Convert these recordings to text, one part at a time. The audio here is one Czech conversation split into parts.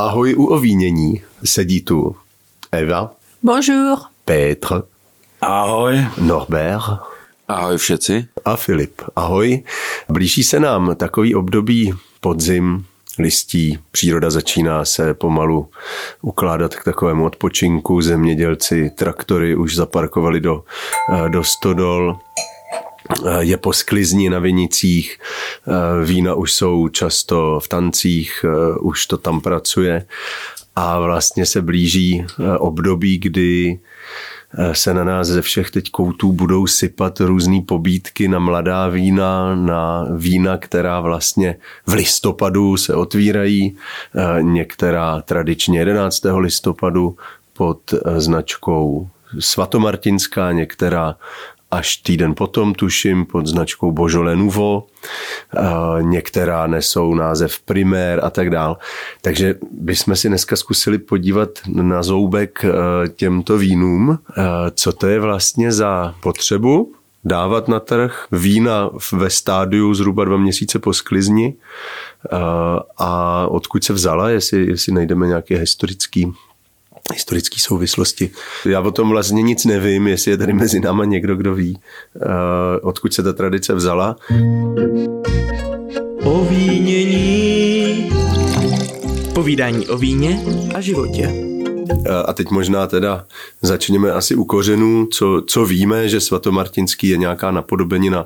Ahoj u ovínění. Sedí tu Eva. Bonjour. Petr. Ahoj. Norbert. Ahoj všetci. A Filip. Ahoj. Blíží se nám takový období podzim, listí, příroda začíná se pomalu ukládat k takovému odpočinku, zemědělci, traktory už zaparkovali do, eh, do stodol, je po sklizni na vinicích, eh, vína už jsou často v tancích, už to tam pracuje a vlastně se blíží období, kdy Eh, se na nás ze všech teď koutů budou sypat různé pobídky na mladá vína, na vína, která vlastně v listopadu se otvírají, eh, některá tradičně 11. listopadu pod eh, značkou svatomartinská, některá až týden potom, tuším, pod značkou Božole Nuvo. Některá nesou název Primér a tak dál. Takže bychom si dneska zkusili podívat na zoubek e, těmto vínům, e, co to je vlastně za potřebu dávat na trh vína ve stádiu zhruba dva měsíce po sklizni e, a odkud se vzala, jestli, jestli najdeme nějaké historický historické souvislosti. Já o tom vlastně nic nevím, jestli je tady mezi náma někdo, kdo ví, uh, odkud se ta tradice vzala. Ovínění. Povídání o víně a životě. A teď možná teda začněme asi u kořenů, co, co víme, že svatomartinský je nějaká napodobenina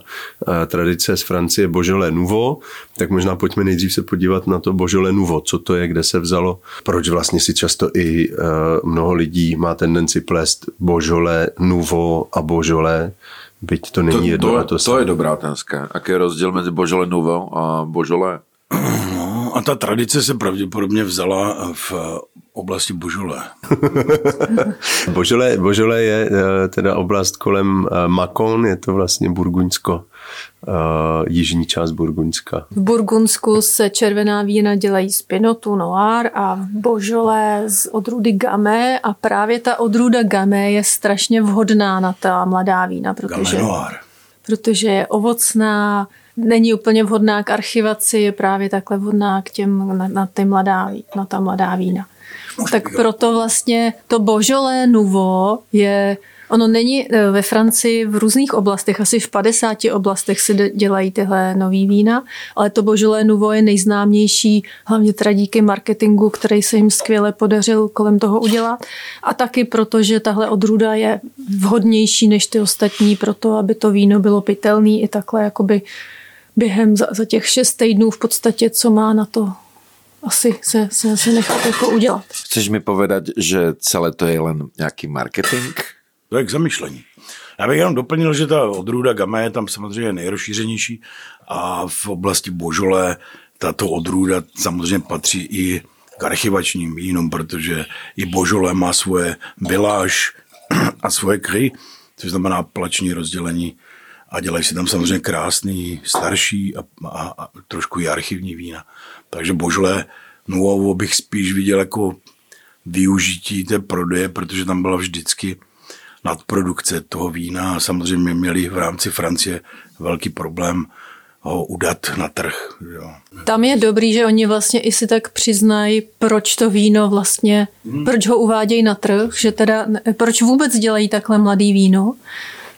tradice z Francie Božole Nouveau, tak možná pojďme nejdřív se podívat na to Božole Nouveau, co to je, kde se vzalo, proč vlastně si často i eh, mnoho lidí má tendenci plést Božole Nouveau a Božole, byť to není to, jedno to, a to, to je dobrá otázka. Jaký je rozdíl mezi Božole Nouveau a Božole? No, a ta tradice se pravděpodobně vzala v oblasti Božole. Božole, Božole je eh, teda oblast kolem eh, Makon, je to vlastně Burgunsko, eh, jižní část Burgundska. V Burgundsku se červená vína dělají z Pinotu Noir a v Božole z odrůdy Gamay a právě ta odrůda Gamay je strašně vhodná na ta mladá vína, protože, protože je ovocná, není úplně vhodná k archivaci, je právě takhle vhodná k těm, na, na, ty mladá, na ta mladá vína. Tak proto vlastně to Beaujolais Nouveau je Ono není e, ve Francii v různých oblastech, asi v 50 oblastech se dělají tyhle nový vína, ale to Beaujolais Nouveau je nejznámější, hlavně teda díky marketingu, který se jim skvěle podařil kolem toho udělat. A taky proto, že tahle odrůda je vhodnější než ty ostatní, proto aby to víno bylo pitelné i takhle jakoby během za, za těch šest týdnů v podstatě, co má na to asi se, se, se nechat jako udělat. Chceš mi povedat, že celé to je len nějaký marketing? To je k zamyšlení. Já bych jenom doplnil, že ta odrůda Gamma je tam samozřejmě nejrozšířenější a v oblasti Božole tato odrůda samozřejmě patří i k archivačním vínům, protože i Božole má svoje biláž a svoje kry, což znamená plační rozdělení a dělají si tam samozřejmě krásný, starší a, a, a trošku i archivní vína. Takže božle Nuovo bych spíš viděl jako využití té prodeje, protože tam byla vždycky nadprodukce toho vína a samozřejmě měli v rámci Francie velký problém ho udat na trh. Jo. Tam je dobrý, že oni vlastně i si tak přiznají, proč to víno vlastně, hmm. proč ho uvádějí na trh, že teda, proč vůbec dělají takhle mladý víno.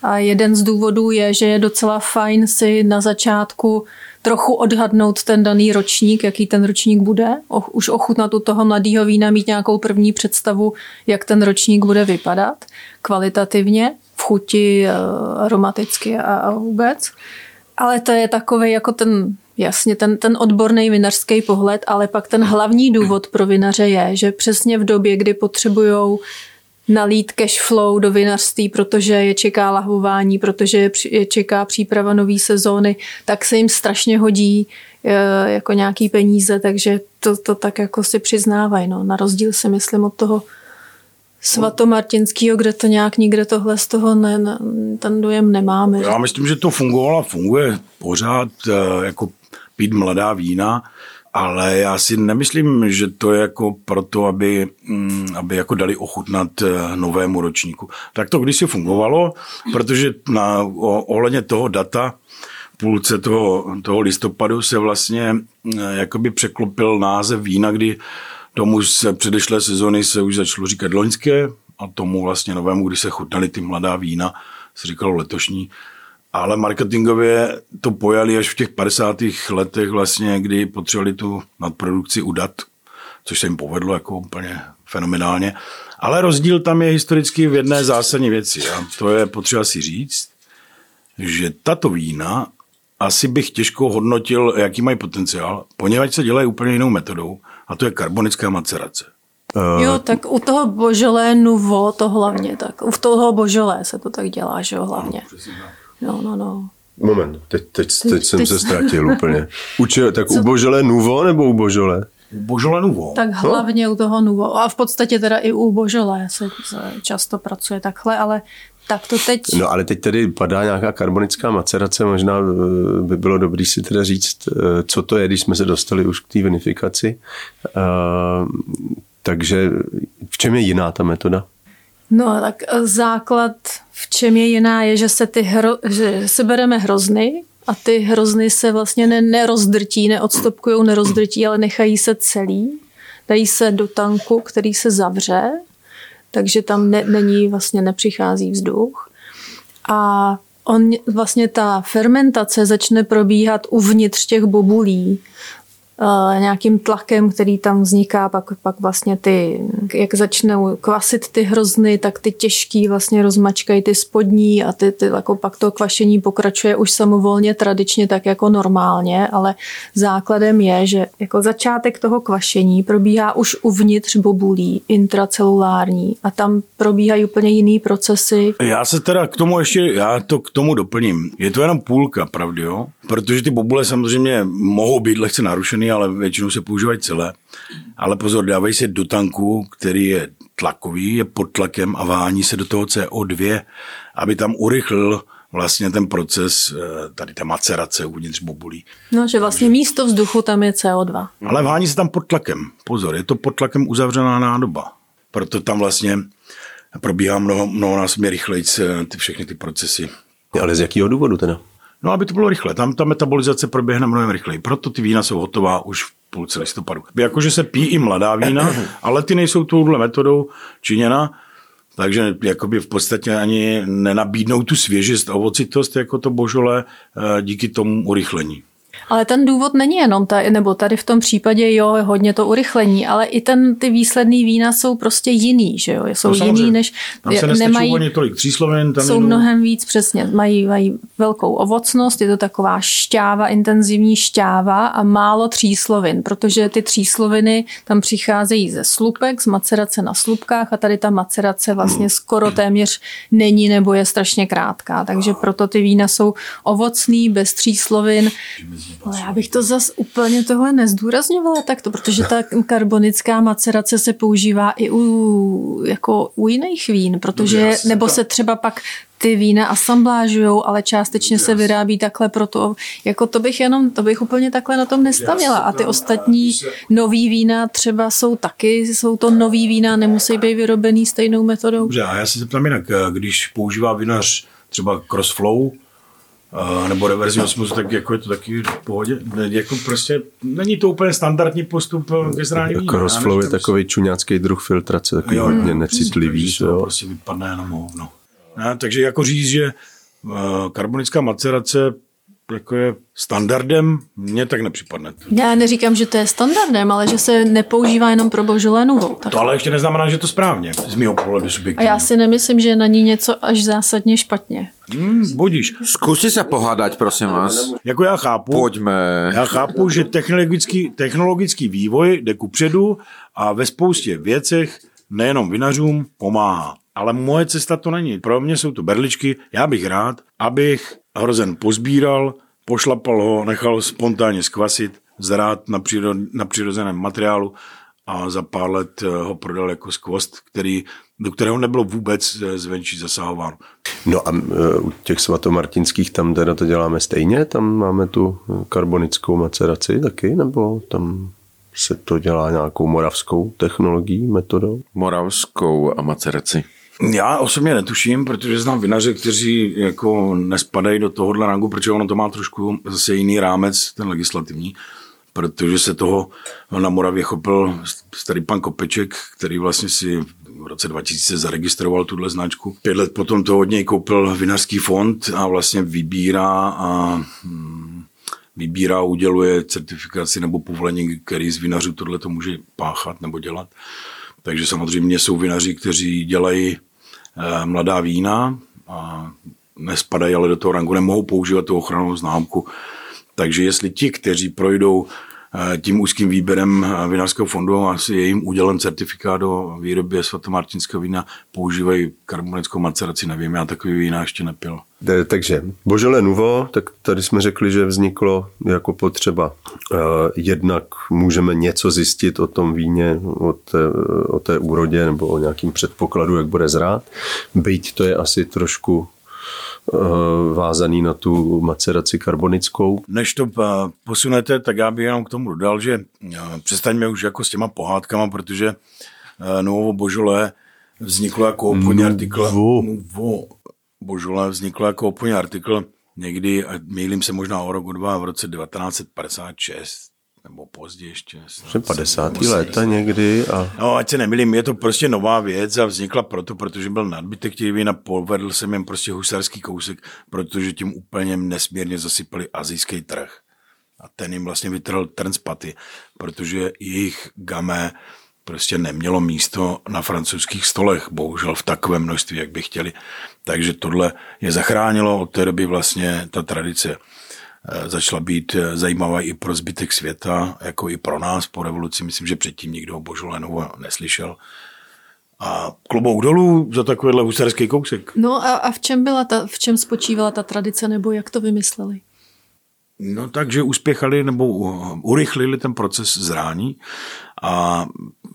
A jeden z důvodů je, že je docela fajn si na začátku trochu odhadnout ten daný ročník, jaký ten ročník bude, už ochutnat u toho mladého vína, mít nějakou první představu, jak ten ročník bude vypadat kvalitativně, v chuti, eh, aromaticky a vůbec. Ale to je takový jako ten, jasně, ten, ten odborný vinařský pohled, ale pak ten hlavní důvod pro vinaře je, že přesně v době, kdy potřebují nalít cash flow do vinařství, protože je čeká lahvování, protože je čeká příprava nové sezóny, tak se jim strašně hodí e, jako nějaký peníze, takže to, to tak jako si přiznávají. No. Na rozdíl si myslím od toho svatomartinského, kde to nějak nikde tohle z toho ne, ten dojem nemáme. Já myslím, že to fungovalo a funguje pořád e, jako pít mladá vína, ale já si nemyslím, že to je jako proto, aby, mm, aby jako dali ochutnat eh, novému ročníku. Tak to kdysi fungovalo, protože na, ohledně toho data půlce toho, toho listopadu se vlastně eh, jakoby překlopil název vína, kdy Tomu se předešlé sezony se už začalo říkat loňské a tomu vlastně novému, když se chutnali ty mladá vína, se říkalo letošní. Ale marketingově to pojali až v těch 50. letech vlastně, kdy potřebovali tu nadprodukci udat, což se jim povedlo jako úplně fenomenálně. Ale rozdíl tam je historicky v jedné zásadní věci a to je potřeba si říct, že tato vína asi bych těžko hodnotil, jaký mají potenciál, poněvadž se dělají úplně jinou metodou a to je karbonická macerace. Uh, jo, tak u toho božolé nuvo to hlavně, tak u toho božolé se to tak dělá, že jo, hlavně. No, no, no. Moment, teď, teď, teď jsem se ztratil úplně. Uči, tak Co? u božolé nuvo nebo u božolé? U božolé nuvo. Tak hlavně no? u toho nuvo. A v podstatě teda i u božolé se, se často pracuje takhle, ale tak to teď... No ale teď tady padá nějaká karbonická macerace, možná eh, by bylo dobré si teda říct, eh, co to je, když jsme se dostali už k té vinifikaci. Uh, takže v čem je jiná ta metoda? No tak základ v čem je jiná je, že se ty hro, že se bereme hrozny a ty hrozny se vlastně ne, nerozdrtí, neodstupkují, nerozdrtí, ale nechají se celý. Dají se do tanku, který se zavře takže tam ne, není, vlastně nepřichází vzduch. A on vlastně ta fermentace začne probíhat uvnitř těch bobulí nějakým tlakem, který tam vzniká, pak, pak vlastně ty, jak začnou kvasit ty hrozny, tak ty těžký vlastně rozmačkají ty spodní a ty, ty jako pak to kvašení pokračuje už samovolně tradičně tak jako normálně, ale základem je, že jako začátek toho kvašení probíhá už uvnitř bobulí intracelulární a tam probíhají úplně jiný procesy. Já se teda k tomu ještě, já to k tomu doplním. Je to jenom půlka, pravdy, jo? Protože ty bobule samozřejmě mohou být lehce narušeny ale většinou se používají celé. Ale pozor, dávají se do tanku, který je tlakový, je pod tlakem a vání se do toho CO2, aby tam urychlil vlastně ten proces eh, tady té macerace uvnitř bobulí. No, že vlastně místo vzduchu tam je CO2. Ale vání se tam pod tlakem. Pozor, je to pod tlakem uzavřená nádoba. Proto tam vlastně probíhá mnoho, mnohonásobně rychleji eh, ty všechny ty procesy. Ale z jakého důvodu teda? No, aby to bylo rychle. Tam ta metabolizace proběhne mnohem rychleji. Proto ty vína jsou hotová už v půlce listopadu. Jakože se pí i mladá vína, ale ty nejsou touhle metodou činěna, takže jakoby v podstatě ani nenabídnou tu svěžest a ovocitost jako to božole eh, díky tomu urychlení. Ale ten důvod není jenom, ta, nebo tady v tom případě jo, hodně to urychlení, ale i ten, ty výsledný vína jsou prostě jiný, že jo, jsou no, jiný než, tam se nemají, tolik tříslovin, tam jsou mnohem víc přesně, mají, mají velkou ovocnost, je to taková šťáva, intenzivní šťáva a málo tříslovin, protože ty třísloviny tam přicházejí ze slupek, z macerace na slupkách a tady ta macerace vlastně skoro téměř není nebo je strašně krátká, takže proto ty vína jsou ovocný, bez tříslovin, ale já bych to zas úplně tohle nezdůrazňovala takto, protože ta karbonická macerace se používá i u, jako u jiných vín, protože, nebo se třeba pak ty vína asamblážujou, ale částečně se vyrábí takhle proto, jako to bych jenom, to bych úplně takhle na tom nestavila. A ty ostatní nový vína třeba jsou taky, jsou to nový vína, nemusí být vyrobený stejnou metodou. Dobře, a já se zeptám jinak, když používá vinař třeba crossflow, Uh, nebo reverzi osmozu, tak jako je to taky v pohodě. Jako prostě není to úplně standardní postup ke zrání vína. Crossflow je takový čuňácký druh filtrace, takový jo, hodně necitlivý. Takže to prostě vypadne jenom hovno. No, takže jako říct, že uh, karbonická macerace jako je standardem, mně tak nepřipadne. Já neříkám, že to je standardem, ale že se nepoužívá jenom pro božolénu. Tak. To ale ještě neznamená, že to správně, z mého pohledu subjektivně. A já si nemyslím, že je na ní něco až zásadně špatně. Hmm, budíš. Zkuste se pohádať, prosím vás. Jako já chápu. Pojďme. Já chápu, že technologický, technologický vývoj jde ku předu a ve spoustě věcech nejenom vinařům pomáhá. Ale moje cesta to není. Pro mě jsou to berličky. Já bych rád, abych hrozen pozbíral, pošlapal ho, nechal spontánně skvasit, zrát na, přiro, na přirozeném materiálu a za pár let eh, ho prodal jako skvost, který, do kterého nebylo vůbec eh, zvenčí zasahováno. No a eh, u těch svatomartinských tam teda to děláme stejně? Tam máme tu karbonickou maceraci taky? Nebo tam se to dělá nějakou moravskou technologií, metodou? Moravskou a maceraci. Já osobně netuším, protože znám vinaře, kteří jako nespadají do tohohle rangu, protože ono to má trošku zase jiný rámec, ten legislativní. Protože se toho na Moravě chopil starý pan Kopeček, který vlastně si v roce 2000 zaregistroval tuhle značku. Pět let potom to od něj koupil vinařský fond a vlastně vybírá a hm, vybírá, uděluje certifikaci nebo povolení, který z vinařů tohle to může páchat nebo dělat. Takže samozřejmě jsou vinaři, kteří dělají eh, mladá vína a nespadají ale do toho rangu, nemohou používat tu ochranou známku. Takže jestli ti, kteří projdou Eh, tím úzkým výběrem eh, vinařského fondu asi je jim udělen certifikát do výroby svatomartinského vína, používají karbonickou maceraci, nevím, já takový vína ještě nepil. Takže Božole Nuvo, tak tady jsme řekli, že vzniklo jako potřeba. Eh, jednak můžeme něco zjistit o tom víně, o té, o té úrodě nebo o nějakým předpokladu, jak bude zrát. Byť to je asi trošku vázaný na tu maceraci karbonickou. Než to eh, posunete, tak já bych jenom k tomu dodal, že eh, přestaňme už jako s těma pohádkama, protože Novo Božolé vzniklo jako obchodní artikl. Novo Božolé vzniklo jako obchodní artikl někdy, a mýlím se možná o rok, dva, v roce 1956 nebo později ještě. 50. léta někdy. A... No, ať se nemilím, je to prostě nová věc a vznikla proto, protože byl nadbytek těch vín a povedl jsem jim prostě husarský kousek, protože tím úplně nesmírně zasypali azijský trh. A ten jim vlastně vytrhl trn z paty, protože jejich gamé prostě nemělo místo na francouzských stolech, bohužel v takovém množství, jak by chtěli. Takže tohle je zachránilo od té doby vlastně ta tradice. Eh, začala být eh, zajímavá i pro zbytek světa, jako i pro nás po revoluci. Myslím, že předtím nikdo o Božolenovu neslyšel. A klobouk dolů za takovýhle husarský kousek. No a, a v čem byla ta, v čem spočívala ta tradice, nebo jak to vymysleli? No takže uspěchali nebo urychlili ten proces zrání a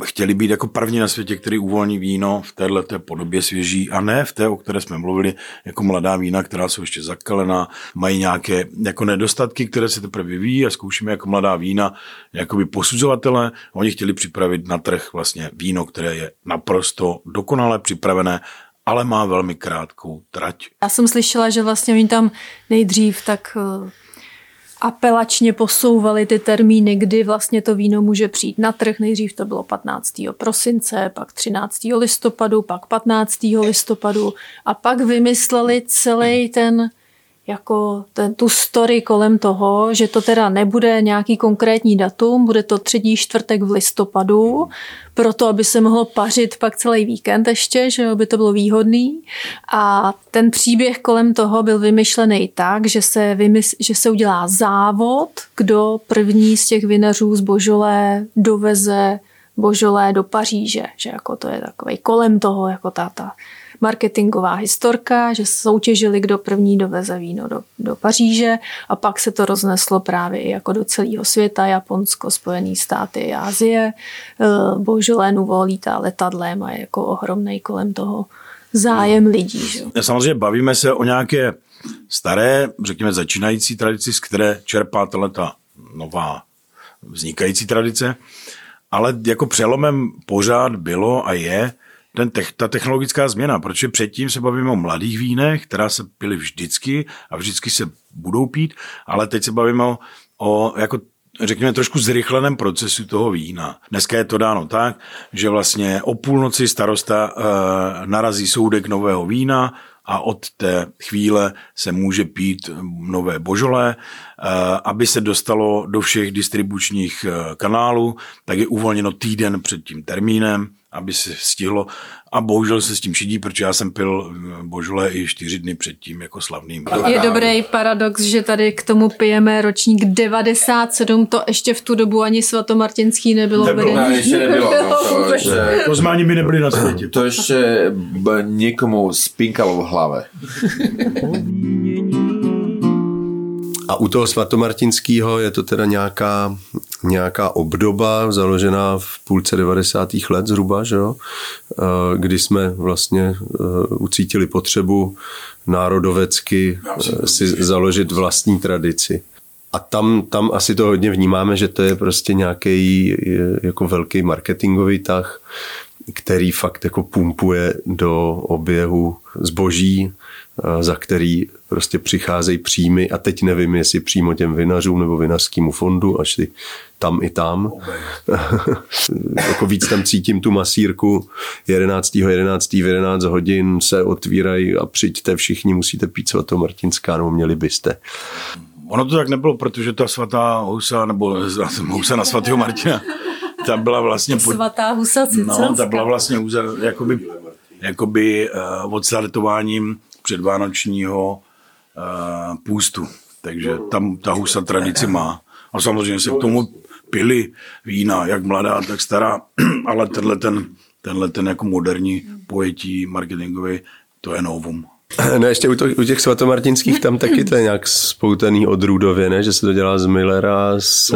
chtěli být jako první na světě, který uvolní víno v této podobě svěží a ne v té, o které jsme mluvili, jako mladá vína, která jsou ještě zakalená, mají nějaké jako nedostatky, které se teprve vyvíjí a zkoušíme jako mladá vína jakoby posuzovatele. Oni chtěli připravit na trh vlastně víno, které je naprosto dokonale připravené ale má velmi krátkou trať. Já jsem slyšela, že vlastně oni tam nejdřív tak eh, apelačně posouvali ty termíny, kdy vlastně to víno může přijít na trh. Nejdřív to bylo 15. prosince, pak 13. listopadu, pak 15. listopadu a pak vymysleli celý ten jako ten, tu story kolem toho, že to teda nebude nějaký konkrétní datum, bude to třetí čtvrtek v listopadu, proto aby se mohlo pařit pak celý víkend ještě, že by to bylo výhodný. A ten příběh kolem toho byl vymyšlený tak, že se, vymysl, že se udělá závod, kdo první z těch vinařů z Božolé doveze Božolé do Paříže, že jako to je takový kolem toho, jako ta, ta marketingová historka, že soutěžili, kdo první doveze víno do, do Paříže a pak se to rozneslo právě i jako do celého světa, Japonsko, Spojené státy, Asie. Eh, Božolé Nuvo lítá letadlem a je jako ohromnej kolem toho zájem lidí. Že? Samozřejmě bavíme se o nějaké staré, řekněme začínající tradici, z které čerpá ta nová vznikající tradice, ale jako přelomem pořád bylo a je ten te- ta technologická změna, protože předtím se bavíme o mladých vínech, která se pily vždycky a vždycky se budou pít, ale teď se bavíme o, o jako řekněme, trošku zrychleném procesu toho vína. Dneska je to dáno tak, že vlastně o půlnoci starosta e, narazí soudek nového vína a od té chvíle se může pít nové božolé. E, aby se dostalo do všech distribučních e, kanálů, tak je uvolněno týden před tím termínem aby se stihlo. A bohužel se s tím šidí, protože já jsem pil eh, božule i čtyři dny předtím jako slavným. Je dobrý paradox, že tady k tomu pijeme ročník 97, to ještě v tu dobu ani svatomartinský nebylo nebylo, ne, ještě nebylo. No, to, ještě, to jsme ani my nebyli na světě. To ještě někomu spinkalo v hlave. A u toho svatomartinského je to teda nějaká, nějaká obdoba založená v půlce 90. let zhruba, že jo? Eh, kdy jsme vlastně eh, ucítili potřebu národovecky eh, si založit vlastní tradici. A tam, tam asi to hodně vnímáme, že to je prostě nějaký jako velký marketingový tah, který fakt jako pumpuje do oběhu zboží, za který prostě přicházejí příjmy a teď nevím, jestli přímo těm vinařům nebo vinařskému fondu, až si tam i tam. jako víc tam cítím tu masírku 11. 11. v 11 hodin se otvírají a přijďte všichni, musíte pít svatomartinská, nebo měli byste. Ono to tak nebylo, protože ta svatá husa, nebo husa na svatého Martina, ta byla vlastně... Pod... Svatá husa Cicelská. No, ta byla vlastně jakoby, jakoby uh, odstartováním předvánočního uh, půstu. Takže tam ta husa tradici má. A samozřejmě se k tomu pili vína, jak mladá, tak stará, ale tenhle ten, tenhle ten jako moderní pojetí marketingový, to je novum. No ještě u, to, u těch svatomartinských tam taky to je nějak spoutaný od Rudově, ne? že se to dělá z Millera, z,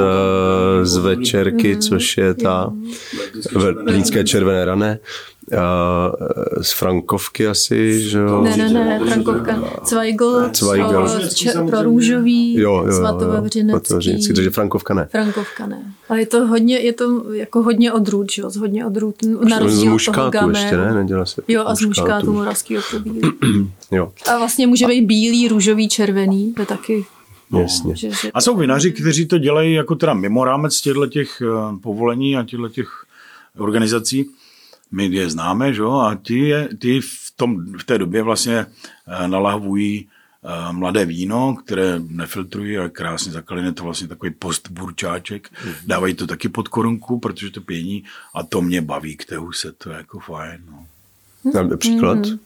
z Večerky, což je ta Línské červené rané z Frankovky asi, že jo? Ne, ne, ne, Frankovka. Zweigl, Zweigl. Pro, pro růžový, jo, jo, svatovavřinecký. takže Frankovka ne. Frankovka ne. Ale je to hodně, je to jako hodně odrůd, že jo? Hodně odrůd. Na rozdíl z toho ještě, ne? Nedělá se jo, a z muškátu moravského probílí. jo. A vlastně může být bílý, růžový, červený, to taky Jasně. Že, že... A jsou vinaři, kteří to dělají jako teda mimo rámec těchto těch eh, povolení a těchto těch organizací, my je známe, že? a ty, je, ty v, tom, v té době vlastně eh, nalahují eh, mladé víno, které nefiltrují a krásně zakalené, to vlastně takový postburčáček. Mm. Dávají to taky pod korunku, protože to pění a to mě baví k té huse, to je jako fajn. No. Dáme příklad? Mm.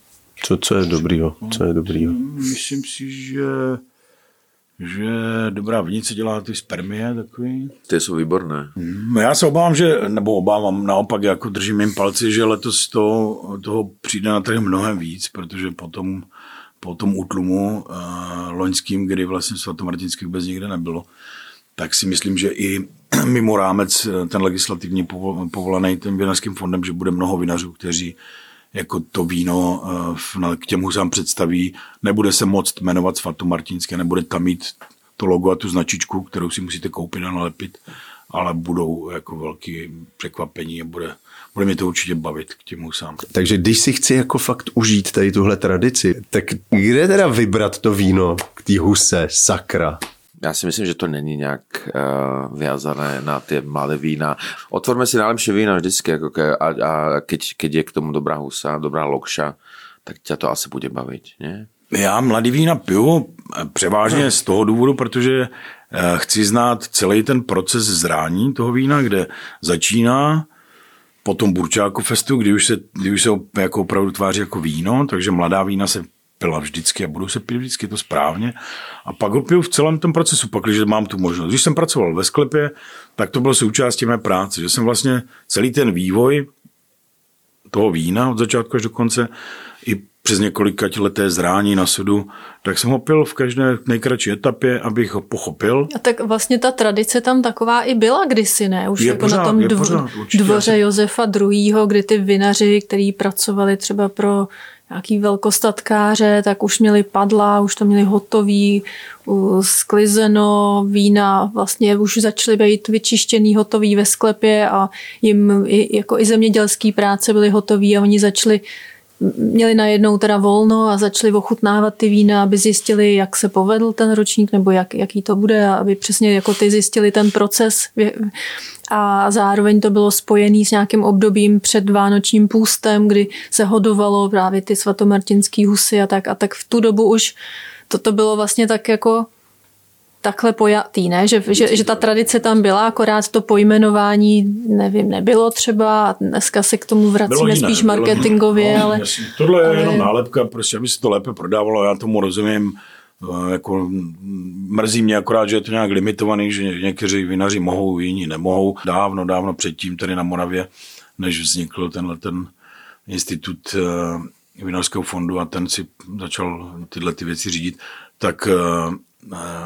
Co, co je dobrýho? Co je dobrýho? Myslím si, že že dobrá vinice dělá ty spermie takový. Ty jsou výborné. Hmm, já se obávám, že, nebo obávám, naopak jako držím jim palci, že letos toho, toho přijde na trh mnohem víc, protože potom po tom útlumu uh, loňským, kdy vlastně svatomartinských vůbec nikde nebylo, tak si myslím, že i mimo rámec eh, ten legislativní povolaný tím vinařským fondem, že bude mnoho vinařů, kteří jako to víno eh, k těm husám představí, nebude se moct jmenovat svatomartinské, nebude tam mít to logo a tu značičku, kterou si musíte koupit a nalepit, ale budou jako velký překvapení a bude, bude mě to určitě bavit k těm husám. Takže když si chci jako fakt užít tady tuhle tradici, tak kde teda vybrat to víno k té huse, sakra? Já si myslím, že to není nějak uh, viazané na ty mladé vína. Otvorme si najlepšie vína vždycky, jako ke, a, a keď, keď je k tomu dobrá husa, dobrá lokša, tak tě to asi bude bavit, ne? Já mladý vína piju eh, převážně z toho důvodu, protože eh, chci znát celý ten proces zrání toho vína, kde začíná po tom Burčáku festu, kdy už se, kdy už se jako opravdu tváří jako víno, takže mladá vína se pila vždycky a budu se pít vždycky to správně. A pak ho piju v celém tom procesu, pak, když mám tu možnost. Když jsem pracoval ve sklepě, tak to bylo součástí mé práce, že jsem vlastně celý ten vývoj toho vína od začátku až do konce i přes několika leté zrání na sudu, tak jsem ho pil v každé nejkratší etapě, abych ho pochopil. A tak vlastně ta tradice tam taková i byla kdysi, ne? Už je jako pořád, na tom dvo- pořád, dvoře Josefa II., kdy ty vinaři, kteří pracovali třeba pro nějaký velkostatkáře, tak už měli padla, už to měli hotový, sklizeno, vína vlastně už začaly být vyčištěný, hotový ve sklepě a jim i, jako i zemědělský práce byly hotový a oni začali měli najednou teda volno a začali ochutnávat ty vína, aby zjistili, jak se povedl ten ročník nebo jak, jaký to bude a aby přesně jako ty zjistili ten proces. A zároveň to bylo spojené s nějakým obdobím před Vánočním půstem, kdy se hodovalo právě ty svatomartinský husy a tak. A tak v tu dobu už toto bylo vlastně tak jako takhle pojatý, ne? Že, že, že ta tradice tam byla, akorát to pojmenování, nevím, nebylo třeba a dneska se k tomu vracíme jiné, spíš marketingově, no, ale... Jasný. Tohle je ale... jenom nálepka, prostě aby se to lépe prodávalo, já tomu rozumím, eh, jako mrzí mě akorát, že je to nějak limitovaný, že někteří vinaři mohou, jiní nemohou. Dávno, dávno předtím tady na Moravě, než vznikl tenhle ten institut eh, vinařského fondu a ten si začal tyhle ty věci řídit, tak eh,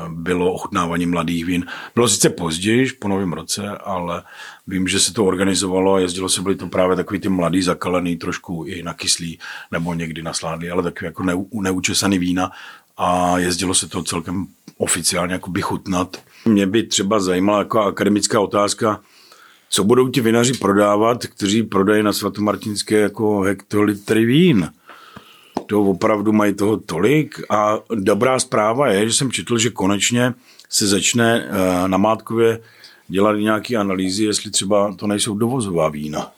bylo ochutnávání mladých vín. Bylo sice později, po novém roce, ale vím, že se to organizovalo a jezdilo se, byli to právě takový ty mladý, zakalený, trošku i na kyslý, nebo někdy na sládý, ale takový jako neučesaný vína a jezdilo se to celkem oficiálně jako by chutnat. Mě by třeba zajímala jako akademická otázka, co budou ti vinaři prodávat, kteří prodají na svatomartinské jako hektolitry vín. To opravdu mají toho tolik a dobrá zpráva je, že jsem četl, že konečně se začne eh, na Mátkově dělat nějaké analýzy, jestli třeba to nejsou dovozová vína.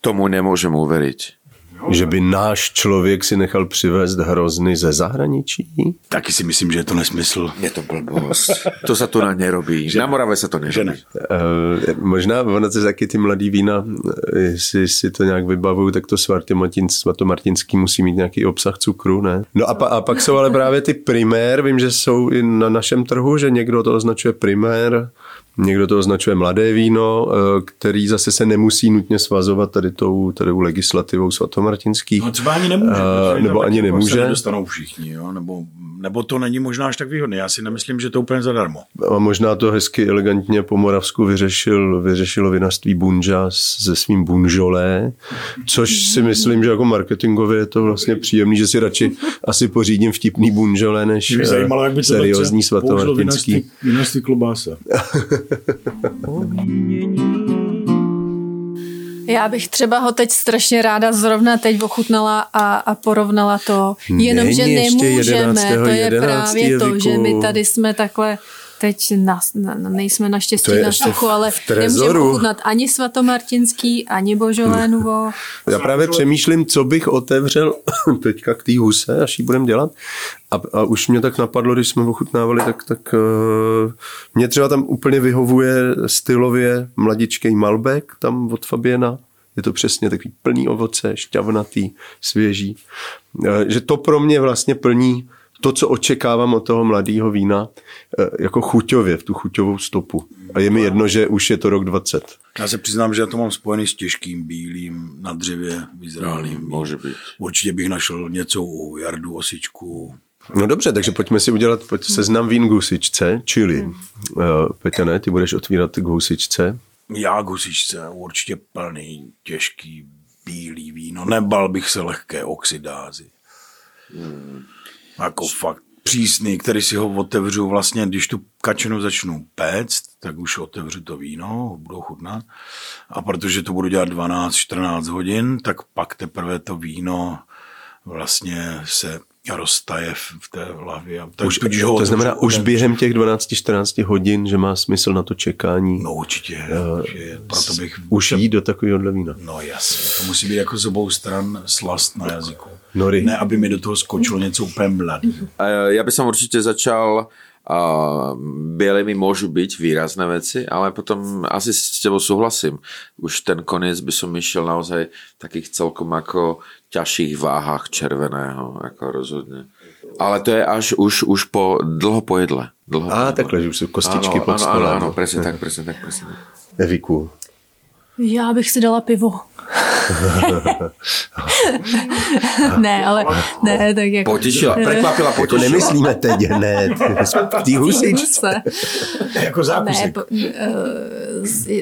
Tomu nemůžeme uvěřit. Že by náš člověk si nechal přivést hrozny ze zahraničí? Taky si myslím, že je to nesmysl. Je to blbost. To se tu na nerobí. Na Morave se to nerobí. Že ne. Uh, možná ono se taky ty mladý vína, jestli si to nějak vybavuju, tak to svatomartinský musí mít nějaký obsah cukru, ne? No a, pa, a pak jsou ale právě ty primér, vím, že jsou i na našem trhu, že někdo to označuje primér, Někdo to označuje mladé víno, eh, který zase se nemusí nutně svazovat tady tou, tady legislativou svatomartinských. No třeba ani nemůže. Uh, nebo ani nemůže. dostanou všichni, jo? Nebo, nebo to není možná až tak výhodné. Já si nemyslím, že to úplně zadarmo. A možná to hezky elegantně po Moravsku vyřešil, vyřešilo vinařství Bunža se svým bunžolé, což si myslím, že jako marketingově je to vlastně příjemný, že si radši asi pořídím vtipný bunžolé, než Mě zajímalo, jak by to seriózní svatomartinský. Vinařství klobása. Já bych třeba ho teď strašně ráda zrovna teď ochutnala a, a porovnala to. Jenomže nemůžeme, to je právě to, že my tady jsme takhle teď na, na, nejsme naštěstí na vzduchu, ale nemůžeme ochutnat ani svatomartinský, ani božolénuvo. Já právě přemýšlím, co bych otevřel teďka k té huse, až ji budeme dělat. A, a už mě tak napadlo, když jsme ochutnávali, tak, tak uh, mě třeba tam úplně vyhovuje stylově mladičkej Malbec, tam od Fabiena. Je to přesně takový plný ovoce, šťavnatý, svěží. Uh, že to pro mě vlastně plní to, co očekávám od toho mladého vína, jako chuťově, v tu chuťovou stopu. A je mi jedno, že už je to rok 20. Já se přiznám, že já to mám spojený s těžkým bílým na dřevě vyzrálým. Hmm, může být. Určitě bych našel něco u Jardu Osičku. No dobře, takže pojďme si udělat pojď seznam vín k husičce, čili hmm. uh, Petě, ne, ty budeš otvírat k husičce. Já k husičce, určitě plný, těžký, bílý víno. Nebal bych se lehké oxidázy. Hmm. Jako fakt přísný, který si ho otevřu vlastně, když tu kačenu začnu péct, tak už otevřu to víno, budu chutnat. A protože to budu dělat 12-14 hodin, tak pak teprve to víno vlastně se roztaje v té hlavě. Tak už, ho to znamená už během těch 12-14 hodin, že má smysl na to čekání. No určitě. Uh. Proto bych... Už jít do takového vína. No jasně. To musí být jako z obou stran slast na jazyku. Nory. Ne, aby mi do toho skočilo něco úplně mladý. Já bych určitě začal a mi môžu byť výrazné veci, ale potom asi s tebou súhlasím. Už ten koniec by som išiel naozaj v takých celkom ako ťažších váhách červeného, ako rozhodne. Ale to je až už, už po, dlho po jedle. Dlho a, takhle, že už jsou kostičky ano, pod Ano, ano, ano, presne tak, presne tak, presne tak. Eviku. Já bych si dala pivo. ne, ale ne, tak jako... Potěšila, prekvapila, potěšila. To nemyslíme teď hned. Ty husičce. jako zákusek. Ne, po, uh,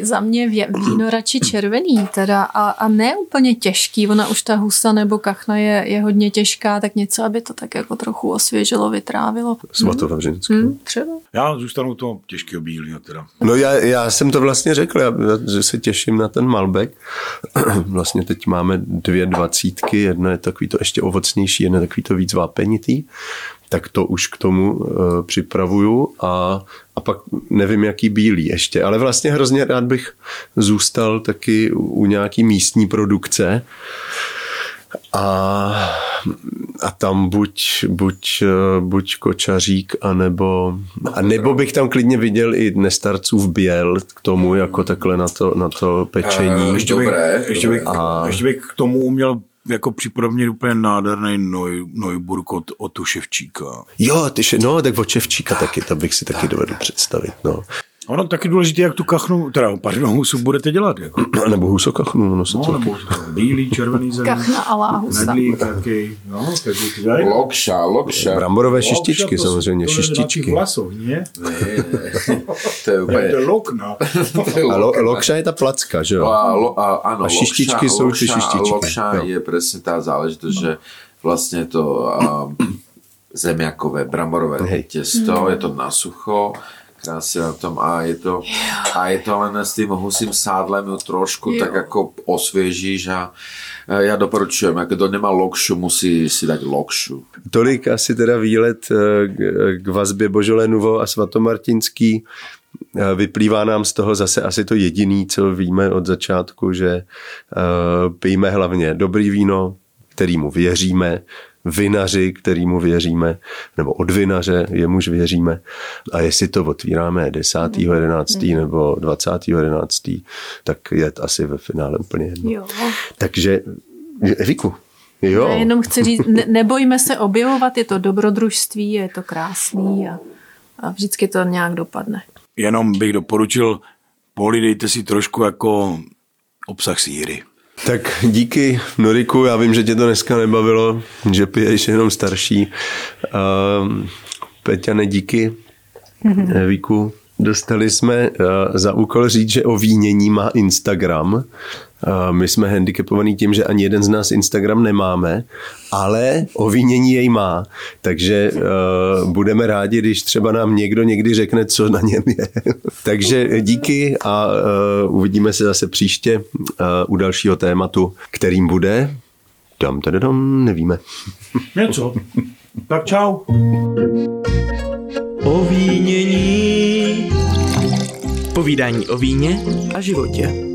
za mě víno radši červený teda a, a ne úplně těžký. Ona už ta husa nebo kachna je, je hodně těžká, tak něco, aby to tak jako trochu osvěžilo, vytrávilo. Svatovavřinskou. Hmm, třeba. Já zůstanu toho těžkého bílého teda. No já, já jsem to vlastně řekl, já, že se těším na ten Malbec. vlastně teď máme dvě dvacítky, jedna je takový to ještě ovocnější, jedna je takový to víc vápenitý, tak to už k tomu uh, připravuju a, a pak nevím, jaký bílý ještě, ale vlastně hrozně rád bych zůstal taky u, u nějaký místní produkce, a, a tam buď, buď, buď kočařík, anebo, a nebo bych tam klidně viděl i nestarcův běl k tomu, jako takhle na to, na to pečení. A, ještě, bych, ještě, bych, a... ještě bych k tomu uměl jako připodobnit úplně nádherný noj, Neuburg od, od tu Ševčíka. Jo, ty, no, tak od Ševčíka taky, to bych si taky dovedl představit. No. Ono taky důležité, jak tu kachnu, teda pardon, husu budete dělat. Jako. nebo huso kachnu. No, se no, nebo bílý, červený zem. Kachna a láhusa. Nedlík, taky, no, taky Lokša, lokša. Bramborové šištičky lokša, samozřejmě, to, šištičky. To vlasov, ne? Ne, to je úplně... to je lokna. a lo, lokša je ta placka, že jo? A, lo, a, ano, a šištičky lokša, jsou ty šištičky. Lokša jo. je přesně ta záležitost, že vlastně to um, zemiakové, bramborové Hej. těsto, je to na sucho, krásy na tom a je to, a je to len s tým husím sádlem ju trošku jo. tak jako osvěžíš a já doporučujem, jak kdo nemá lokšu, musí si dát lokšu. Tolik asi teda výlet k vazbě Božole Nuvo a svatomartinský. Vyplývá nám z toho zase asi to jediný, co víme od začátku, že pijme hlavně dobrý víno, kterýmu věříme, vinaři, kterýmu věříme, nebo od vinaře, jemuž věříme. A jestli to otvíráme 10. 11. Mm. nebo 20. 11. tak je to asi ve finále úplně jedno. Jo. Takže, Eviku, Jo. Já jenom chci říct, ne, nebojme se objevovat, je to dobrodružství, je to krásný a, a vždycky to nějak dopadne. Jenom bych doporučil, polidejte si trošku jako obsah síry. Tak díky Noriku, já vím, že tě to dneska nebavilo, že piješ jenom starší. Uh, Peťane, díky. Mm-hmm. Víku, dostali jsme uh, za úkol říct, že o vínění má Instagram. My jsme handicapovaní tím, že ani jeden z nás Instagram nemáme, ale ovínění jej má. Takže uh, budeme rádi, když třeba nám někdo někdy řekne, co na něm je. Takže díky a uh, uvidíme se zase příště uh, u dalšího tématu, kterým bude Dam, dam, nevíme. Něco. Tak čau. Ovínění. Povídání o víně a životě.